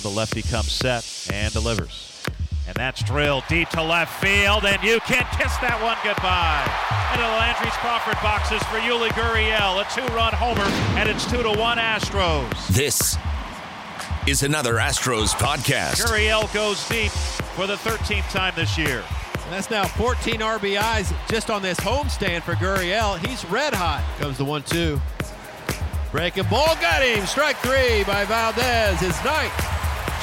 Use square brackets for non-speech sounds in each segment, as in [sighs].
Now the lefty comes set and delivers. And that's drilled deep to left field, and you can't kiss that one goodbye. Into the Landry's Crawford boxes for Yuli Gurriel, a two-run homer, and it's two to one Astros. This is another Astros podcast. Gurriel goes deep for the 13th time this year. And that's now 14 RBIs just on this homestand for Gurriel. He's red hot. Comes the one-two. Breaking ball got him. Strike three by Valdez. His ninth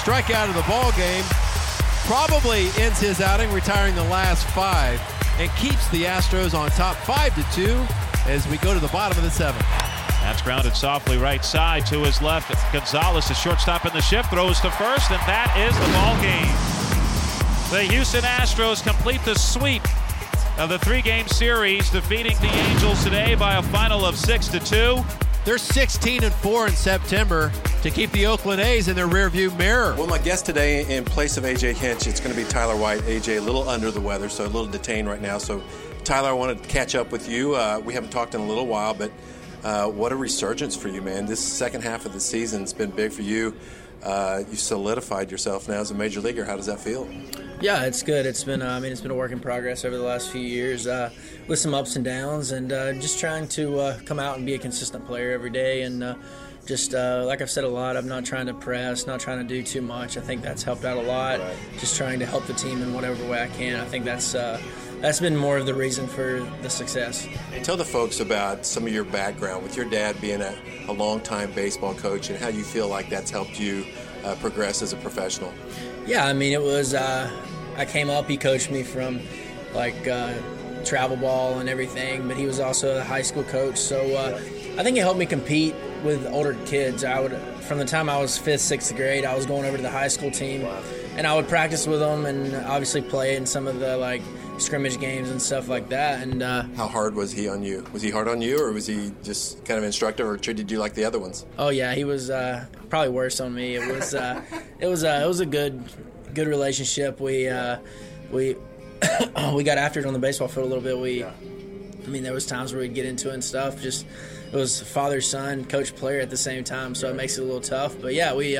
strikeout of the ball game. Probably ends his outing, retiring the last five, and keeps the Astros on top five to two as we go to the bottom of the seventh. That's grounded softly right side to his left. Gonzalez, the shortstop in the shift, throws to first, and that is the ball game. The Houston Astros complete the sweep of the three-game series, defeating the Angels today by a final of six to two. They're 16 and 4 in September to keep the Oakland A's in their rearview mirror. Well, my guest today, in place of AJ Hinch, it's going to be Tyler White. AJ a little under the weather, so a little detained right now. So, Tyler, I wanted to catch up with you. Uh, we haven't talked in a little while, but uh, what a resurgence for you, man! This second half of the season has been big for you. Uh, you solidified yourself now as a major leaguer. How does that feel? Yeah, it's good. It's been, uh, I mean, it's been a work in progress over the last few years, uh, with some ups and downs, and uh, just trying to uh, come out and be a consistent player every day. And uh, just uh, like I've said a lot, I'm not trying to press, not trying to do too much. I think that's helped out a lot. Right. Just trying to help the team in whatever way I can. I think that's that's been more of the reason for the success. And tell the folks about some of your background with your dad being a, a longtime baseball coach and how you feel like that's helped you progress as a professional. Yeah, I mean, it was. Uh, I came up. He coached me from like uh, travel ball and everything, but he was also a high school coach. So uh, I think it helped me compete with older kids. I would, from the time I was fifth, sixth grade, I was going over to the high school team, and I would practice with them and obviously play in some of the like scrimmage games and stuff like that. And uh, how hard was he on you? Was he hard on you, or was he just kind of instructive, or treated you like the other ones? Oh yeah, he was uh, probably worse on me. It was uh, [laughs] it was uh, it was a good good relationship. We uh, we [coughs] we got after it on the baseball field a little bit. We I mean there was times where we'd get into it and stuff. Just it was father son coach player at the same time, so it makes it a little tough. But yeah, we.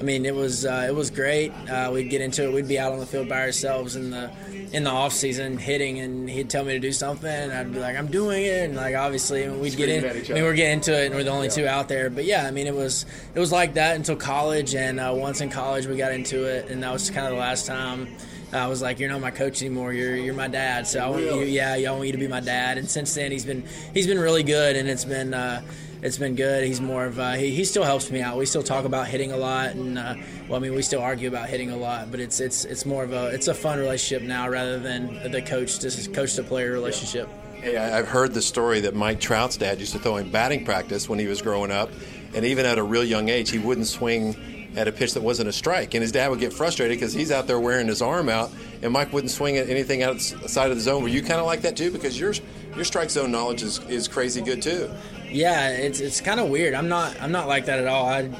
I mean, it was uh, it was great. Uh, we'd get into it. We'd be out on the field by ourselves in the in the off season hitting, and he'd tell me to do something, and I'd be like, "I'm doing it," and like obviously we'd get in. I mean, we're getting into it, and we're the only yeah. two out there. But yeah, I mean, it was it was like that until college, and uh, once in college we got into it, and that was kind of the last time. I was like, "You're not my coach anymore. You're you're my dad." So I want you, yeah, I want you to be my dad. And since then, he's been he's been really good, and it's been uh, it's been good. He's more of uh, he, he still helps me out. We still talk about hitting a lot, and uh, well, I mean, we still argue about hitting a lot, but it's it's it's more of a it's a fun relationship now rather than the coach this coach to player relationship. Hey, I've heard the story that Mike Trout's dad used to throw in batting practice when he was growing up, and even at a real young age, he wouldn't swing at a pitch that wasn't a strike. And his dad would get frustrated because he's out there wearing his arm out, and Mike wouldn't swing at anything outside of the zone. Were you kind of like that too? Because your your strike zone knowledge is, is crazy good too. Yeah, it's it's kind of weird. I'm not I'm not like that at all. I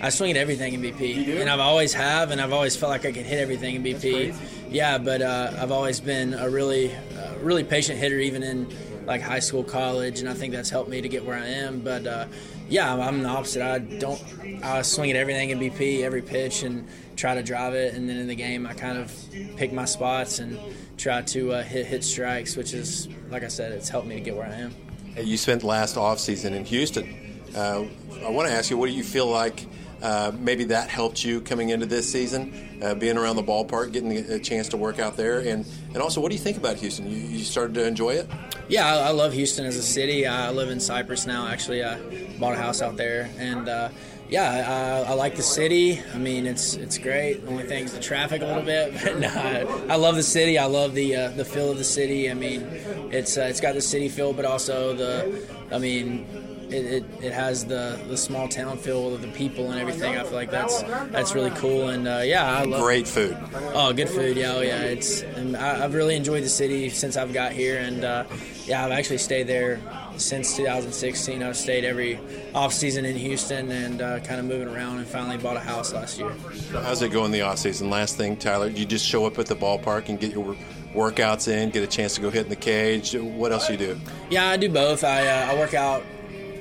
I swing at everything in BP, and I've always have, and I've always felt like I can hit everything in BP. Yeah, but uh, I've always been a really uh, really patient hitter, even in like high school, college, and I think that's helped me to get where I am. But uh, yeah, I'm the opposite. I don't I swing at everything in BP, every pitch, and try to drive it, and then in the game I kind of pick my spots and try to uh, hit hit strikes, which is like I said, it's helped me to get where I am. You spent last off season in Houston. Uh, I want to ask you, what do you feel like? Uh, maybe that helped you coming into this season, uh, being around the ballpark, getting a chance to work out there, and and also, what do you think about Houston? You, you started to enjoy it? Yeah, I, I, love Houston as a city. I live in Cypress now. Actually, I bought a house out there, and uh, yeah, I, I, like the city. I mean, it's it's great. The only thing is the traffic a little bit, [laughs] but no, I, I love the city. I love the uh, the feel of the city. I mean, it's uh, it's got the city feel, but also the, I mean, it, it, it, has the, the small town feel of the people and everything. I feel like that's that's really cool. And uh, yeah, I love great food. Oh, good food. Yeah, oh, yeah. It's I, have really enjoyed the city since I've got here, and uh, yeah, I've actually stayed there since 2016. I've stayed every off season in Houston and uh, kind of moving around, and finally bought a house last year. How's it going the off season? Last thing, Tyler, you just show up at the ballpark and get your workouts in, get a chance to go hit in the cage. What else do you do? Yeah, I do both. I, uh, I work out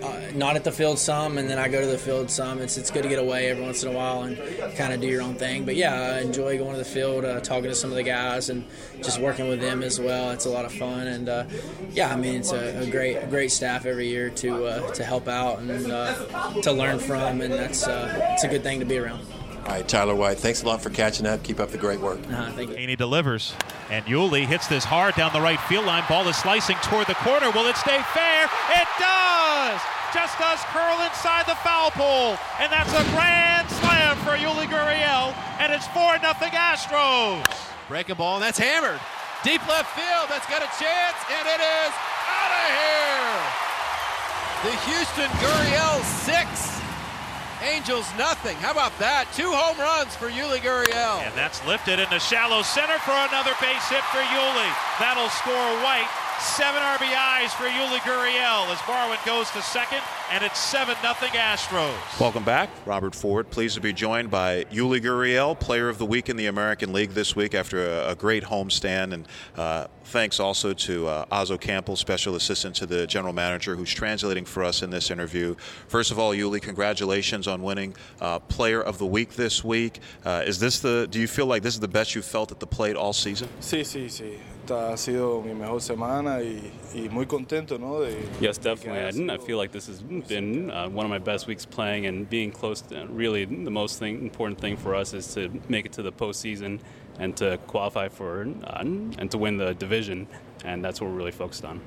uh, not at the field some, and then I go to the field some. It's it's good to get away every once in a while and kind of do your own thing. But yeah, I enjoy going to the field, uh, talking to some of the guys, and just working with them as well. It's a lot of fun, and uh, yeah, I mean it's a, a, great a great staff every year to uh, to help out and uh, to learn from, and that's uh, it's a good thing to be around. All right, Tyler White, thanks a lot for catching up. Keep up the great work. Uh, thank you. Haney delivers, and Yuli hits this hard down the right field line. Ball is slicing toward the corner. Will it stay fair? It does! Just does curl inside the foul pole, and that's a grand slam for Yuli Gurriel, and it's 4 nothing Astros. Breaking ball, and that's hammered. Deep left field, that's got a chance, and it is out of here! The Houston Gurriel six. Angels nothing. How about that? Two home runs for Yuli Gurriel. And that's lifted into shallow center for another base hit for Yuli. That'll score White. Seven RBIs for Yuli Gurriel as Marwin goes to second, and it's 7 0 Astros. Welcome back. Robert Ford, pleased to be joined by Yuli Gurriel, Player of the Week in the American League this week after a, a great homestand. And uh, thanks also to uh, Oz Ocampo, Special Assistant to the General Manager, who's translating for us in this interview. First of all, Yuli, congratulations on winning uh, Player of the Week this week. Uh, is this the? Do you feel like this is the best you've felt at the plate all season? Sí, sí, sí. Ha sido mi mejor semana y, y muy contento, ¿no? De, yes, definitely. I, I, feel like this has been uh, one of my best weeks playing and being close. To, really, the most thing, important thing for us is to make it to the postseason and to qualify for uh, and to win the division, and that's what we're really focused on.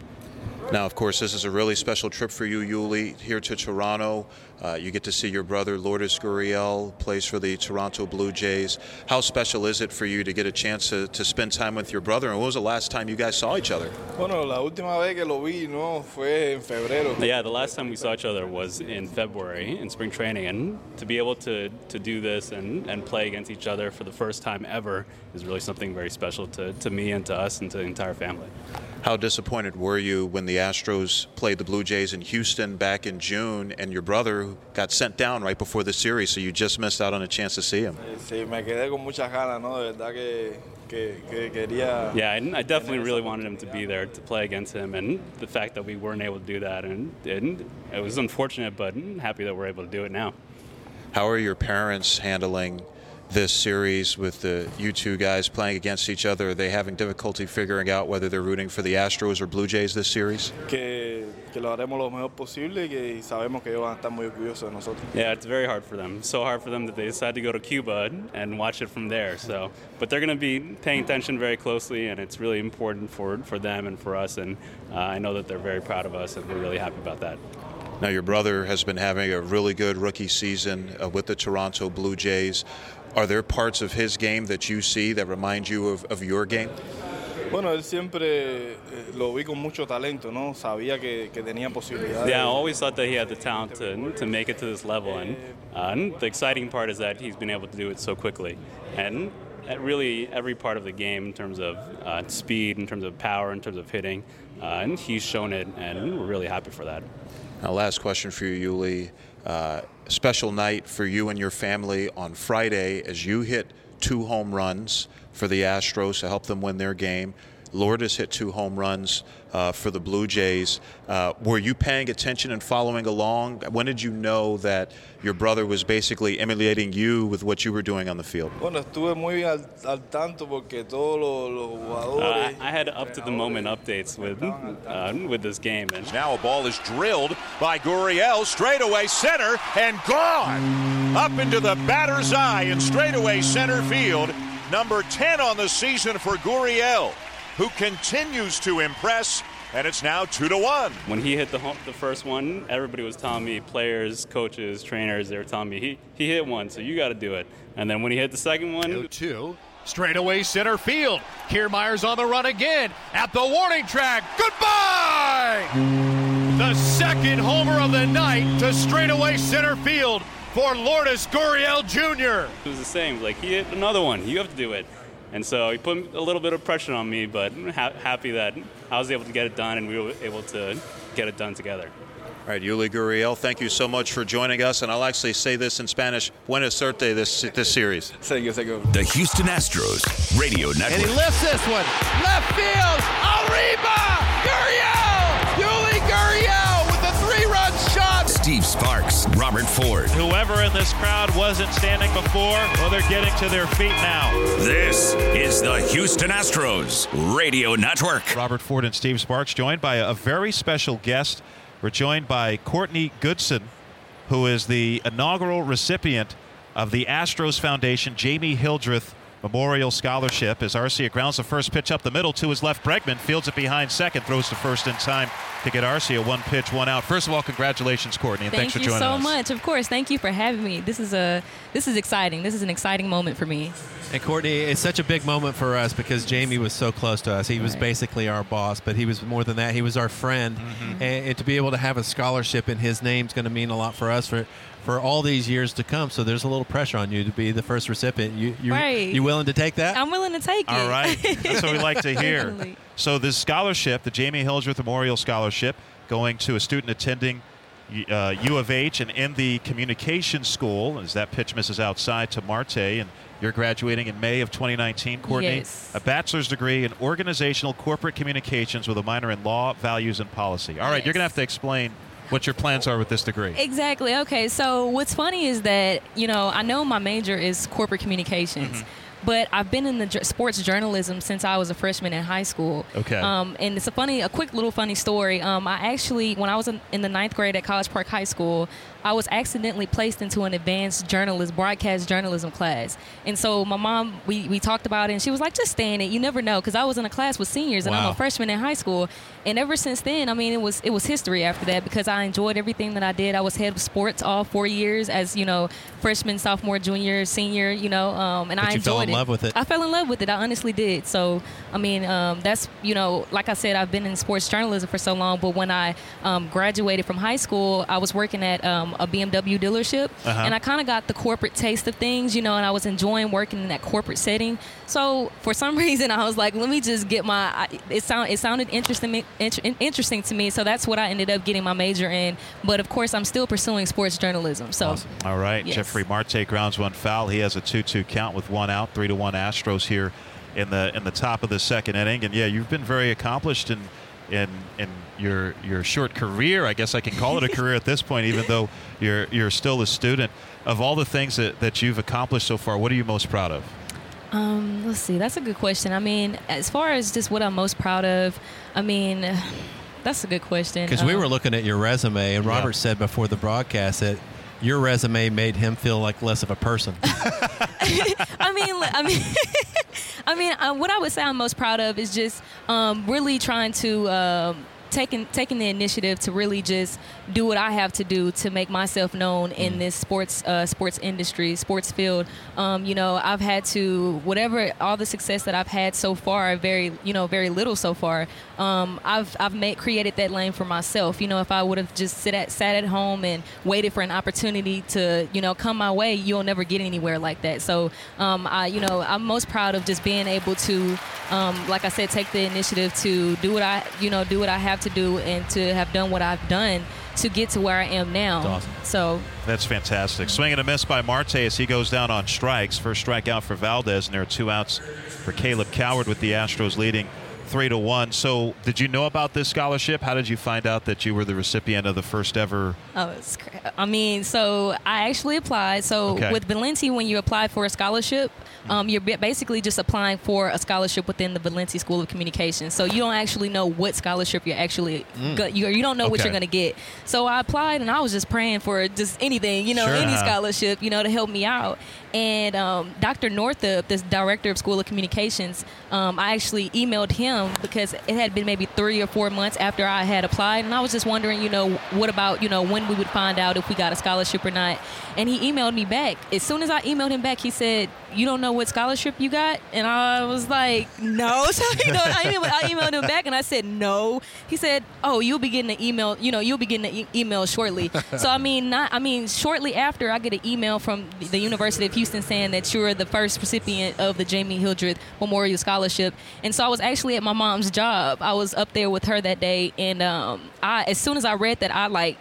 Now, of course, this is a really special trip for you, Yuli, here to Toronto. Uh, you get to see your brother, Lourdes Gurriel, plays for the Toronto Blue Jays. How special is it for you to get a chance to, to spend time with your brother? And when was the last time you guys saw each other? Bueno, la última vez que lo vi, no, fue en febrero. Yeah, the last time we saw each other was in February in spring training. And to be able to, to do this and, and play against each other for the first time ever is really something very special to, to me and to us and to the entire family. How disappointed were you when the Astros played the Blue Jays in Houston back in June and your brother got sent down right before the series, so you just missed out on a chance to see him? Sí, me quedé con muchas ganas, ¿no? De verdad que, que, que quería. Yeah, I definitely really wanted him to be there to play against him, and the fact that we weren't able to do that, and, and it was unfortunate, but I'm happy that we're able to do it now. How are your parents handling? This series with the you two guys playing against each other? Are they having difficulty figuring out whether they're rooting for the Astros or Blue Jays this series? Que, que lo haremos lo mejor posible y sabemos que ellos van a estar muy orgullosos de nosotros. Yeah, it's very hard for them. So hard for them that they decided to go to Cuba and watch it from there. So, but they're going to be paying attention very closely, and it's really important for for them and for us. And uh, I know that they're very proud of us, and we're really happy about that. Now, your brother has been having a really good rookie season uh, with the Toronto Blue Jays. Are there parts of his game that you see that remind you of, of your game? Bueno, él siempre lo vi con mucho talento, ¿no? Sabía que, que tenía posibilidades. Yeah, I always thought that he had the talent to, to make it to this level, and, uh, and the exciting part is that he's been able to do it so quickly. And at really every part of the game, in terms of uh, speed, in terms of power, in terms of hitting, uh, and he's shown it, and we're really happy for that. Now, last question for you, Yuli. Uh, special night for you and your family on Friday as you hit two home runs for the Astros to help them win their game. Lourdes hit two home runs uh, for the Blue Jays. Uh, were you paying attention and following along? When did you know that your brother was basically emulating you with what you were doing on the field? Bueno, estuve muy al, al tanto porque todos los, los jugadores. Uh, I had up to the moment updates with uh, with this game. And now a ball is drilled by Gurriel, straightaway center, and gone up into the batter's eye in straightaway center field. Number 10 on the season for Gurriel who continues to impress. And it's now two to one. When he hit the home, the first one, everybody was telling me, players, coaches, trainers, they were telling me he he hit one, so you got to do it. And then when he hit the second one, two, two straightaway center field. Kiermaier's on the run again at the warning track. Goodbye. The second homer of the night to straightaway center field for Lourdes Gurriel Jr. It was the same. Like he hit another one. You have to do it. And so he put a little bit of pressure on me, but I'm ha- happy that I was able to get it done and we were able to get it done together. All right, Yuli Gurriel, thank you so much for joining us. And I'll actually say this in Spanish. Buena suerte this, this series. Thank you, thank you. The Houston Astros Radio Network. And he lifts this one. Left field. Arriba! Gurriel! Sparks, Robert Ford. Whoever in this crowd wasn't standing before, well, they're getting to their feet now. This is the Houston Astros Radio Network. Robert Ford and Steve Sparks joined by a very special guest. We're joined by Courtney Goodson, who is the inaugural recipient of the Astros Foundation Jamie Hildreth Memorial Scholarship as Arcia grounds the first pitch up the middle to his left. Bregman fields it behind second, throws to first in time to get Arcia one pitch, one out. First of all, congratulations, Courtney, and Thank thanks for you joining so us. much. Of course, thank you for having me. This is a this is exciting. This is an exciting moment for me. And Courtney, it's such a big moment for us because Jamie was so close to us. He was Right. basically our boss, but he was more than that. He was our friend, Mm-hmm. and, and to be able to have a scholarship in his name is going to mean a lot for us for for all these years to come. So there's a little pressure on you to be the first recipient. You you Right. you willing to take that? I'm willing to take it. All right. That's what we like to hear. So, this scholarship, the Jamie Hildreth Memorial Scholarship, going to a student attending uh, U of H and in the communication school, as that pitch misses outside to Marte, and you're graduating in May of 2019, Courtney. Yes. A bachelor's degree in organizational corporate communications with a minor in law, values, and policy. All right, you're going to have to explain what your plans are with this degree. Exactly. Okay. So what's funny is that you know I know my major is corporate communications. Mm-hmm. But I've been in the ju- sports journalism since I was a freshman in high school. Okay. Um, and it's a funny, a quick little funny story. Um, I actually, when I was in, in the ninth grade at College Park High School, I was accidentally placed into an advanced journalist, broadcast journalism class. And so my mom, we, we talked about it, and she was like, just stay in it. You never know. Because I was in a class with seniors, and I'm a freshman in high school. And ever since then, I mean, it was it was history after that because I enjoyed everything that I did. I was head of sports all four years as you know, freshman, sophomore, junior, senior. You know, um, and But I you enjoyed fell in it. love with it. I fell in love with it. I honestly did. So, I mean, um, that's you know, like I said, I've been in sports journalism for so long. But when I um, graduated from high school, I was working at um, a BMW dealership, Uh-huh. and I kind of got the corporate taste of things, you know, and I was enjoying working in that corporate setting. So for some [laughs] reason, I was like, let me just get my. I, it sound it sounded interesting inter- interesting to me, so that's what I ended up getting my major in. But of course, I'm still pursuing sports journalism. So. All right, Yes. Jefry Marte grounds one foul. He has a 2-2 count with one out, three to one Astros here in the in the top of the second inning. And yeah, you've been very accomplished in in in your your short career. I guess I can call it a [laughs] career at this point, even though you're you're still a student. Of all the things that, that you've accomplished so far, what are you most proud of? Um, let's see. That's a good question. I mean, as far as just what I'm most proud of, I mean, [sighs] that's a good question. Because we Um, were looking at your resume, and Robert said before the broadcast that your resume made him feel like less of a person. [laughs] I mean, I mean, [laughs] I mean, uh, what I would say I'm most proud of is just um, really trying to. Um, Taking, taking the initiative to really just do what I have to do to make myself known in this sports uh, sports industry, sports field. Um, you know, I've had to whatever all the success that I've had so far, very you know very little so far. Um, I've I've made created that lane for myself. You know, if I would have just sit at sat at home and waited for an opportunity to you know come my way, you'll never get anywhere like that. So um, I you know I'm most proud of just being able to, um, like I said, take the initiative to do what I you know do what I have to do and to have done what I've done to get to where I am now. That's awesome. So That's fantastic. Swing and a miss by Marte as he goes down on strikes. First strikeout for Valdez, and there are two outs for Kaleb Cowart with the Astros leading three to one. So, did you know about this scholarship? How did you find out that you were the recipient of the first ever? Oh, it's cra- I mean, so I actually applied. So Okay. with Valenti, when you apply for a scholarship, um, you're basically just applying for a scholarship within the Valenti School of Communication. So you don't actually know what scholarship you're actually Mm. go- you, you don't know what you're going to get. So I applied, and I was just praying for just anything, you know, Sure. any Uh-huh. scholarship, you know, to help me out. And um, Dr. Northup, this director of School of Communications, um, I actually emailed him because it had been maybe three or four months after I had applied, and I was just wondering, you know, what about, you know, when we would find out if we got a scholarship or not. And he emailed me back. As soon as I emailed him back, he said, "You don't know what scholarship you got?" And I was like, "No." [laughs] So you know, I emailed, I emailed him back, and I said, "No." He said, "Oh, you'll be getting an email. You know, you'll be getting an e- email shortly." so I mean, not. I mean, shortly after, I get an email from the University of Houston saying that you're the first recipient of the Jamie Hildreth Memorial Scholarship. And so I was actually at my mom's job. I was up there with her that day, and um, I as soon as I read that, I like.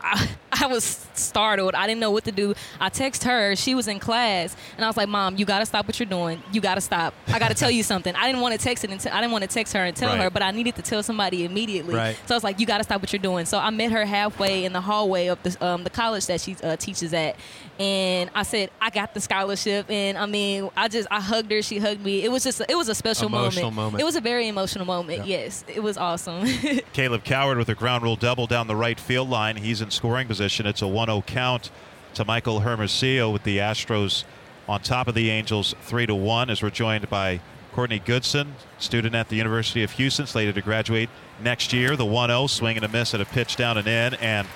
I, I was startled. I didn't know what to do. I text her. She was in class, and I was like, "Mom, you got to stop what you're doing. You got to stop. I got to tell you [laughs] something." I didn't want to text it until I didn't want to text her and tell Right. her, but I needed to tell somebody immediately. Right. So I was like, "You got to stop what you're doing." So I met her halfway in the hallway of the um, the college that she uh, teaches at, and I said, "I got the scholarship." And I mean, I just I hugged her. She hugged me. It was just it was a special Emotional moment. It was a very emotional moment. Yes, it was awesome. [laughs] Kaleb Cowart with a ground rule double down the right field line. He's in scoring position. It's a 1 0 count to Michael Hermosillo with the Astros on top of the Angels 3 to 1 as we're joined by Courtney Goodson, student at the University of Houston, slated to graduate next year. The 1 0 swing and a miss at a pitch down and in. And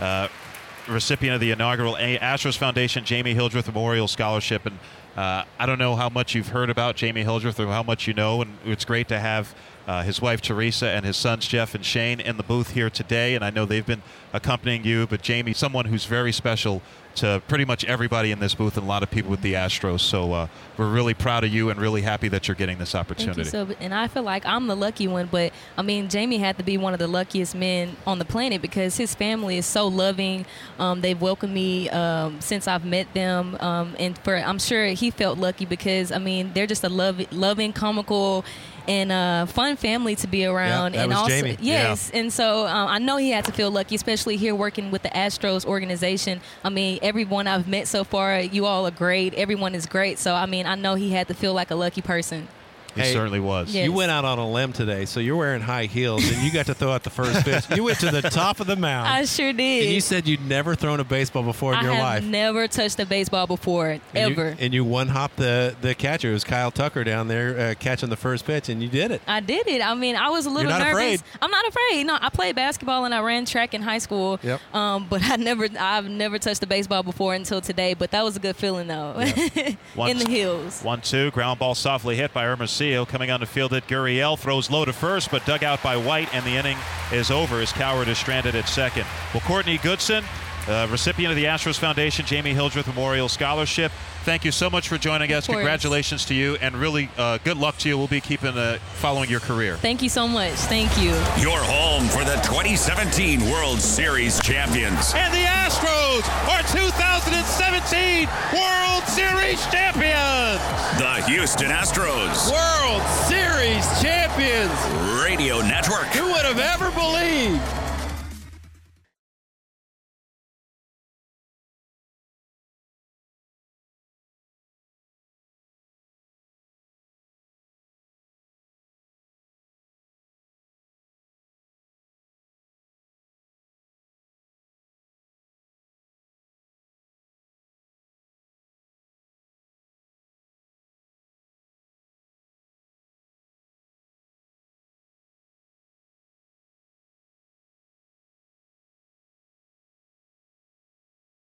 uh, recipient of the inaugural A- Astros Foundation Jamie Hildreth Memorial Scholarship. And uh, I don't know how much you've heard about Jamie Hildreth or how much you know, and it's great to have uh, his wife Teresa and his sons Jeff and Shane in the booth here today. And I know they've been accompanying you, but Jamie, someone who's very special to pretty much everybody in this booth and a lot of people with the Astros. So uh, we're really proud of you and really happy that you're getting this opportunity. So, and I feel like I'm the lucky one, but I mean, Jamie had to be one of the luckiest men on the planet because his family is so loving. Um, they've welcomed me um, since I've met them, um, and for I'm sure he felt lucky because I mean, they're just a love, loving, comical. And uh, fun family to be around, that and also Jamie. Yeah. yes, and so um, I know he had to feel lucky, especially here working with the Astros organization. I mean, everyone I've met so far, you all are great. Everyone is great. So I mean, I know he had to feel like a lucky person. He certainly was. Yes. You went out on a limb today, so you're wearing high heels, and you got to throw out the first pitch. You went to the top of the mound. I sure did. And you said you'd never thrown a baseball before in your life. I your have life. never touched a baseball before, And ever. You, and you one hop the, the catcher. It was Kyle Tucker down there uh, catching the first pitch, and you did it. I did it. I mean, I was a little not nervous. afraid. I'm not afraid. No, I played basketball and I ran track in high school. Yep. Um, but I never, I've never touched a baseball before until today. But that was a good feeling though. One- [laughs] in the hills. One two ground ball softly hit by Hermosillo coming on the field at Gurriel throws low to first but dug out by White and the inning is over as Cowart is stranded at second. Well, Courtney Goodson, uh, recipient of the Astros Foundation Jamie Hildreth Memorial Scholarship. Thank you so much for joining us. Congratulations to you and really uh, good luck to you. We'll be keeping uh, following your career. Thank you so much. Thank you. Your home for the 2017 World Series champions. And the Astros are 2017 World Series champions. The Houston Astros. World Series champions. Radio Network. Who would have ever believed?